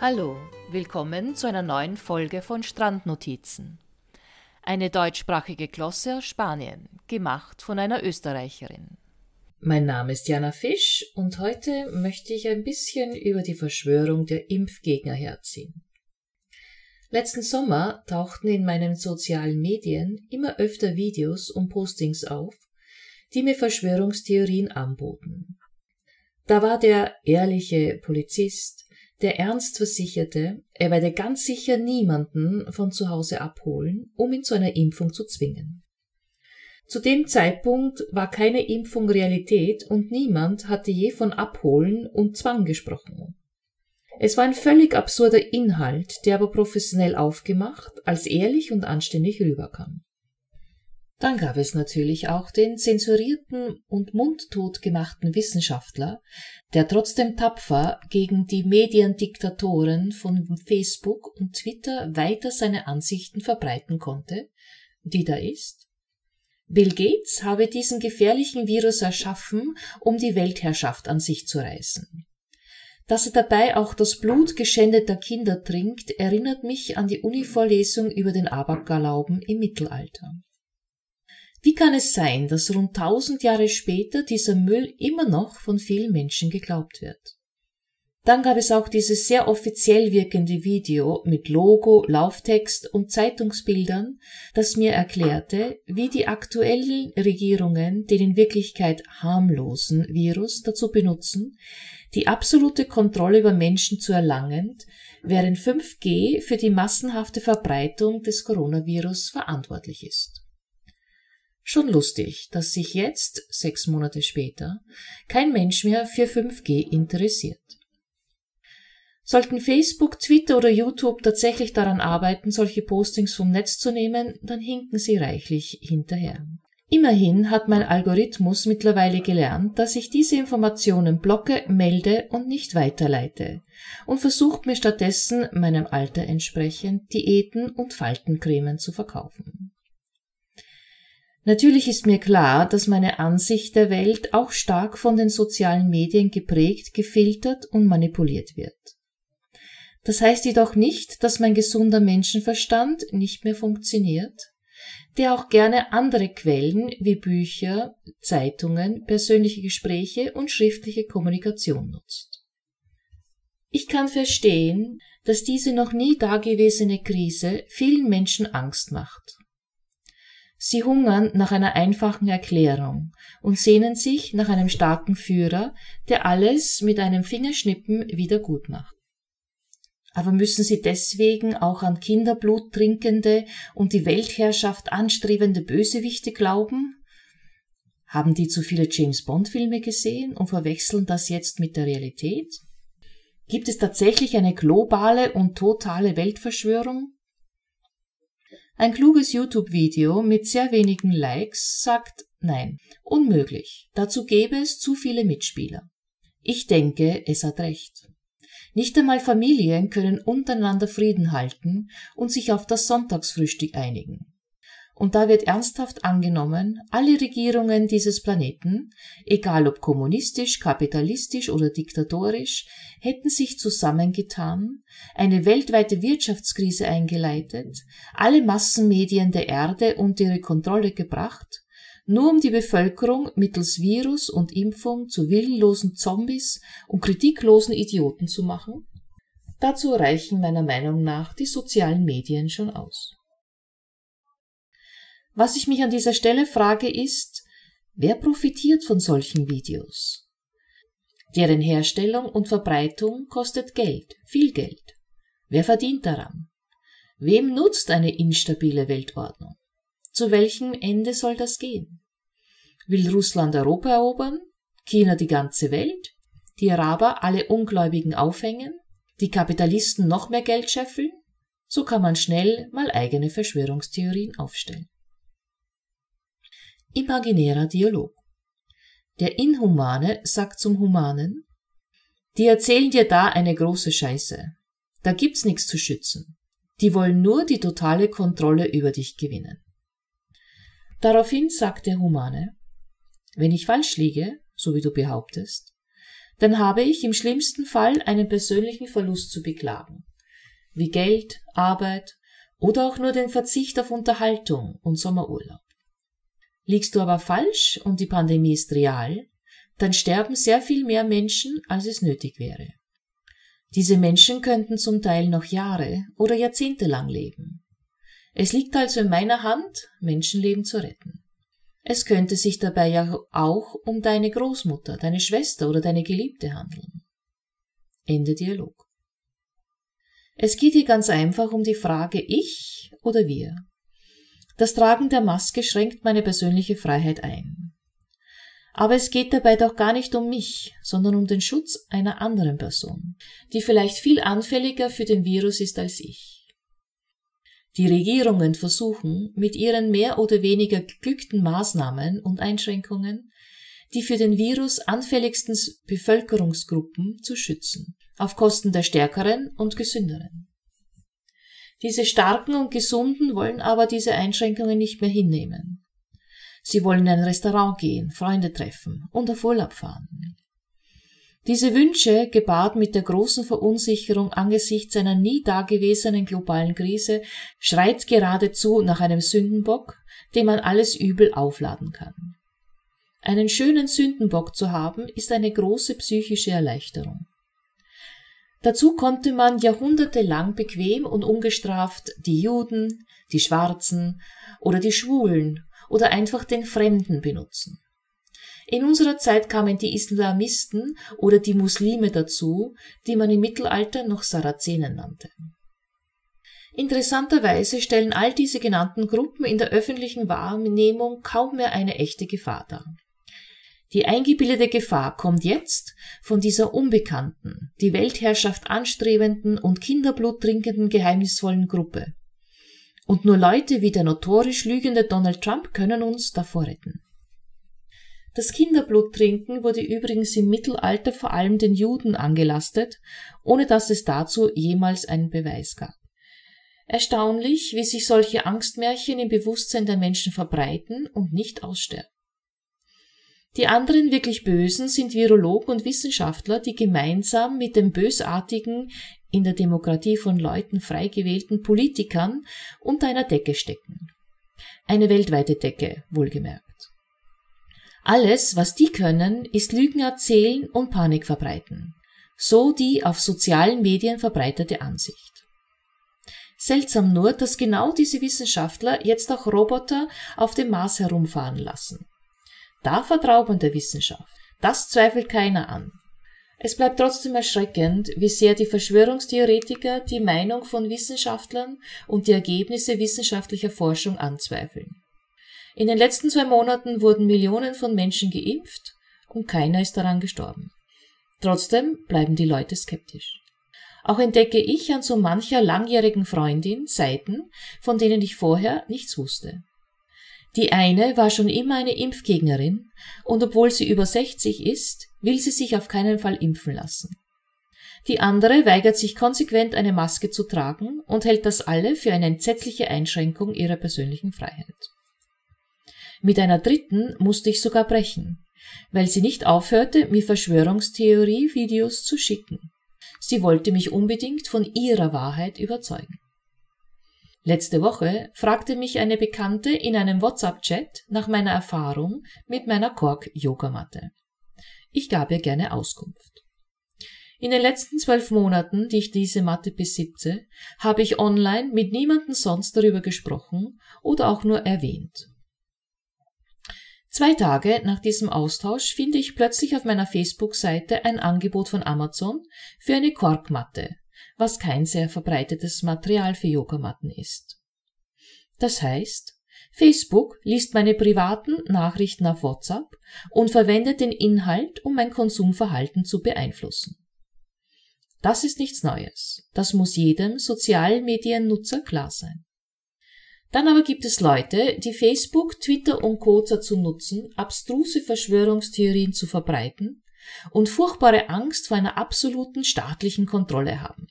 Hallo, willkommen zu einer neuen Folge von Strandnotizen. Eine deutschsprachige Glosse aus Spanien, gemacht von einer Österreicherin. Mein Name ist Jana Fisch und heute möchte ich ein bisschen über die Verschwörung der Impfgegner herziehen. Letzten Sommer tauchten in meinen sozialen Medien immer öfter Videos und Postings auf, die mir Verschwörungstheorien anboten. Da war der ehrliche Polizist, der Ernst versicherte, er werde ganz sicher niemanden von zu Hause abholen, um ihn zu einer Impfung zu zwingen. Zu dem Zeitpunkt war keine Impfung Realität und niemand hatte je von Abholen und Zwang gesprochen. Es war ein völlig absurder Inhalt, der aber professionell aufgemacht, als ehrlich und anständig rüberkam. Dann gab es natürlich auch den zensurierten und mundtot gemachten Wissenschaftler, der trotzdem tapfer gegen die Mediendiktatoren von Facebook und Twitter weiter seine Ansichten verbreiten konnte, die da ist. Bill Gates habe diesen gefährlichen Virus erschaffen, um die Weltherrschaft an sich zu reißen. Dass er dabei auch das Blut geschändeter Kinder trinkt, erinnert mich an die Uni-Vorlesung über den Aberglauben im Mittelalter. Wie kann es sein, dass rund tausend Jahre später dieser Müll immer noch von vielen Menschen geglaubt wird? Dann gab es auch dieses sehr offiziell wirkende Video mit Logo, Lauftext und Zeitungsbildern, das mir erklärte, wie die aktuellen Regierungen den in Wirklichkeit harmlosen Virus dazu benutzen, die absolute Kontrolle über Menschen zu erlangen, während 5G für die massenhafte Verbreitung des Coronavirus verantwortlich ist. Schon lustig, dass sich jetzt, sechs Monate später, kein Mensch mehr für 5G interessiert. Sollten Facebook, Twitter oder YouTube tatsächlich daran arbeiten, solche Postings vom Netz zu nehmen, dann hinken sie reichlich hinterher. Immerhin hat mein Algorithmus mittlerweile gelernt, dass ich diese Informationen blocke, melde und nicht weiterleite und versucht mir stattdessen meinem Alter entsprechend Diäten und Faltencremen zu verkaufen. Natürlich ist mir klar, dass meine Ansicht der Welt auch stark von den sozialen Medien geprägt, gefiltert und manipuliert wird. Das heißt jedoch nicht, dass mein gesunder Menschenverstand nicht mehr funktioniert, der auch gerne andere Quellen wie Bücher, Zeitungen, persönliche Gespräche und schriftliche Kommunikation nutzt. Ich kann verstehen, dass diese noch nie dagewesene Krise vielen Menschen Angst macht Sie hungern nach einer einfachen Erklärung und sehnen sich nach einem starken Führer, der alles mit einem Fingerschnippen wieder gut macht. Aber müssen sie deswegen auch an Kinderblut trinkende und die Weltherrschaft anstrebende Bösewichte glauben? Haben die zu viele James Bond Filme gesehen und verwechseln das jetzt mit der Realität? Gibt es tatsächlich eine globale und totale Weltverschwörung? Ein kluges YouTube-Video mit sehr wenigen Likes sagt nein, unmöglich. Dazu gäbe es zu viele Mitspieler. Ich denke, es hat recht. Nicht einmal Familien können untereinander Frieden halten und sich auf das Sonntagsfrühstück einigen. Und da wird ernsthaft angenommen, alle Regierungen dieses Planeten, egal ob kommunistisch, kapitalistisch oder diktatorisch, hätten sich zusammengetan, eine weltweite Wirtschaftskrise eingeleitet, alle Massenmedien der Erde unter ihre Kontrolle gebracht, nur um die Bevölkerung mittels Virus und Impfung zu willenlosen Zombies und kritiklosen Idioten zu machen? Dazu reichen meiner Meinung nach die sozialen Medien schon aus. Was ich mich an dieser Stelle frage ist, wer profitiert von solchen Videos? Deren Herstellung und Verbreitung kostet Geld, viel Geld. Wer verdient daran? Wem nutzt eine instabile Weltordnung? Zu welchem Ende soll das gehen? Will Russland Europa erobern? China die ganze Welt? Die Araber alle Ungläubigen aufhängen? Die Kapitalisten noch mehr Geld scheffeln? So kann man schnell mal eigene Verschwörungstheorien aufstellen. Imaginärer Dialog. Der Inhumane sagt zum Humanen, die erzählen dir da eine große Scheiße. Da gibt's nichts zu schützen. Die wollen nur die totale Kontrolle über dich gewinnen. Daraufhin sagt der Humane, wenn ich falsch liege, so wie du behauptest, dann habe ich im schlimmsten Fall einen persönlichen Verlust zu beklagen, wie Geld, Arbeit oder auch nur den Verzicht auf Unterhaltung und Sommerurlaub. Liegst du aber falsch und die Pandemie ist real, dann sterben sehr viel mehr Menschen, als es nötig wäre. Diese Menschen könnten zum Teil noch Jahre oder Jahrzehnte lang leben. Es liegt also in meiner Hand, Menschenleben zu retten. Es könnte sich dabei ja auch um deine Großmutter, deine Schwester oder deine Geliebte handeln. Ende Dialog. Es geht hier ganz einfach um die Frage ich oder wir. Das Tragen der Maske schränkt meine persönliche Freiheit ein. Aber es geht dabei doch gar nicht um mich, sondern um den Schutz einer anderen Person, die vielleicht viel anfälliger für den Virus ist als ich. Die Regierungen versuchen, mit ihren mehr oder weniger geglückten Maßnahmen und Einschränkungen die für den Virus anfälligsten Bevölkerungsgruppen zu schützen, auf Kosten der Stärkeren und Gesünderen. Diese Starken und Gesunden wollen aber diese Einschränkungen nicht mehr hinnehmen. Sie wollen in ein Restaurant gehen, Freunde treffen und auf Urlaub fahren. Diese Wünsche, gepaart mit der großen Verunsicherung angesichts einer nie dagewesenen globalen Krise, schreit geradezu nach einem Sündenbock, dem man alles Übel aufladen kann. Einen schönen Sündenbock zu haben, ist eine große psychische Erleichterung. Dazu konnte man jahrhundertelang bequem und ungestraft die Juden, die Schwarzen oder die Schwulen oder einfach den Fremden benutzen. In unserer Zeit kamen die Islamisten oder die Muslime dazu, die man im Mittelalter noch Sarazenen nannte. Interessanterweise stellen all diese genannten Gruppen in der öffentlichen Wahrnehmung kaum mehr eine echte Gefahr dar. Die eingebildete Gefahr kommt jetzt von dieser unbekannten, die Weltherrschaft anstrebenden und Kinderblut trinkenden geheimnisvollen Gruppe. Und nur Leute wie der notorisch lügende Donald Trump können uns davor retten. Das Kinderbluttrinken wurde übrigens im Mittelalter vor allem den Juden angelastet, ohne dass es dazu jemals einen Beweis gab. Erstaunlich, wie sich solche Angstmärchen im Bewusstsein der Menschen verbreiten und nicht aussterben. Die anderen wirklich Bösen sind Virologen und Wissenschaftler, die gemeinsam mit den bösartigen, in der Demokratie von Leuten frei gewählten Politikern unter einer Decke stecken. Eine weltweite Decke, wohlgemerkt. Alles, was die können, ist Lügen erzählen und Panik verbreiten. So die auf sozialen Medien verbreitete Ansicht. Seltsam nur, dass genau diese Wissenschaftler jetzt auch Roboter auf dem Mars herumfahren lassen. Da vertraut man der Wissenschaft. Das zweifelt keiner an. Es bleibt trotzdem erschreckend, wie sehr die Verschwörungstheoretiker die Meinung von Wissenschaftlern und die Ergebnisse wissenschaftlicher Forschung anzweifeln. In den letzten zwei Monaten wurden Millionen von Menschen geimpft und keiner ist daran gestorben. Trotzdem bleiben die Leute skeptisch. Auch entdecke ich an so mancher langjährigen Freundin Seiten, von denen ich vorher nichts wusste. Die eine war schon immer eine Impfgegnerin und obwohl sie über 60 ist, will sie sich auf keinen Fall impfen lassen. Die andere weigert sich konsequent eine Maske zu tragen und hält das alle für eine entsetzliche Einschränkung ihrer persönlichen Freiheit. Mit einer dritten musste ich sogar brechen, weil sie nicht aufhörte, mir Verschwörungstheorie-Videos zu schicken. Sie wollte mich unbedingt von ihrer Wahrheit überzeugen. Letzte Woche fragte mich eine Bekannte in einem WhatsApp-Chat nach meiner Erfahrung mit meiner Kork-Yogamatte. Ich gab ihr gerne Auskunft. In den letzten zwölf Monaten, die ich diese Matte besitze, habe ich online mit niemandem sonst darüber gesprochen oder auch nur erwähnt. Zwei Tage nach diesem Austausch finde ich plötzlich auf meiner Facebook-Seite ein Angebot von Amazon für eine Korkmatte, was kein sehr verbreitetes Material für Yogamatten ist. Das heißt, Facebook liest meine privaten Nachrichten auf WhatsApp und verwendet den Inhalt, um mein Konsumverhalten zu beeinflussen. Das ist nichts Neues. Das muss jedem sozialen Mediennutzer klar sein. Dann aber gibt es Leute, die Facebook, Twitter und Co. dazu nutzen, abstruse Verschwörungstheorien zu verbreiten und furchtbare Angst vor einer absoluten staatlichen Kontrolle haben.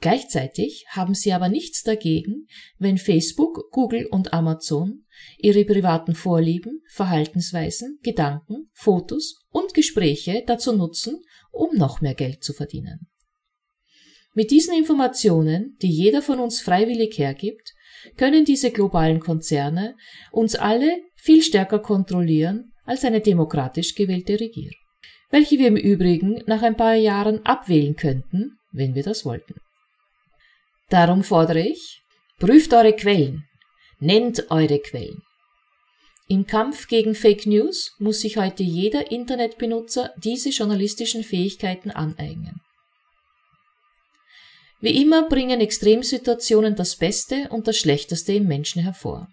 Gleichzeitig haben sie aber nichts dagegen, wenn Facebook, Google und Amazon ihre privaten Vorlieben, Verhaltensweisen, Gedanken, Fotos und Gespräche dazu nutzen, um noch mehr Geld zu verdienen. Mit diesen Informationen, die jeder von uns freiwillig hergibt, können diese globalen Konzerne uns alle viel stärker kontrollieren als eine demokratisch gewählte Regierung, welche wir im Übrigen nach ein paar Jahren abwählen könnten, wenn wir das wollten. Darum fordere ich, prüft eure Quellen, nennt eure Quellen. Im Kampf gegen Fake News muss sich heute jeder Internetbenutzer diese journalistischen Fähigkeiten aneignen. Wie immer bringen Extremsituationen das Beste und das Schlechteste im Menschen hervor.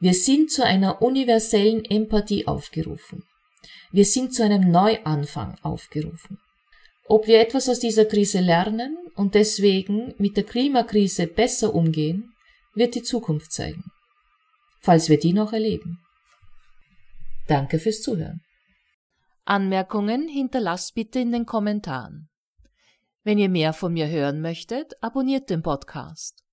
Wir sind zu einer universellen Empathie aufgerufen. Wir sind zu einem Neuanfang aufgerufen. Ob wir etwas aus dieser Krise lernen und deswegen mit der Klimakrise besser umgehen, wird die Zukunft zeigen. Falls wir die noch erleben. Danke fürs Zuhören. Anmerkungen hinterlasst bitte in den Kommentaren. Wenn ihr mehr von mir hören möchtet, abonniert den Podcast.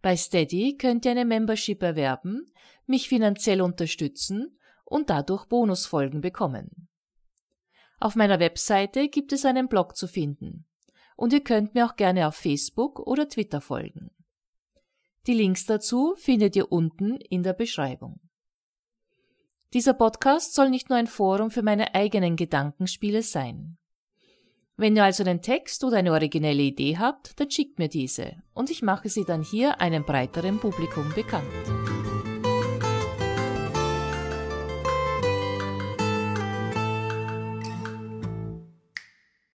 Bei Steady könnt ihr eine Membership erwerben, mich finanziell unterstützen und dadurch Bonusfolgen bekommen. Auf meiner Webseite gibt es einen Blog zu finden. Und ihr könnt mir auch gerne auf Facebook oder Twitter folgen. Die Links dazu findet ihr unten in der Beschreibung. Dieser Podcast soll nicht nur ein Forum für meine eigenen Gedankenspiele sein. Wenn ihr also einen Text oder eine originelle Idee habt, dann schickt mir diese und ich mache sie dann hier einem breiteren Publikum bekannt.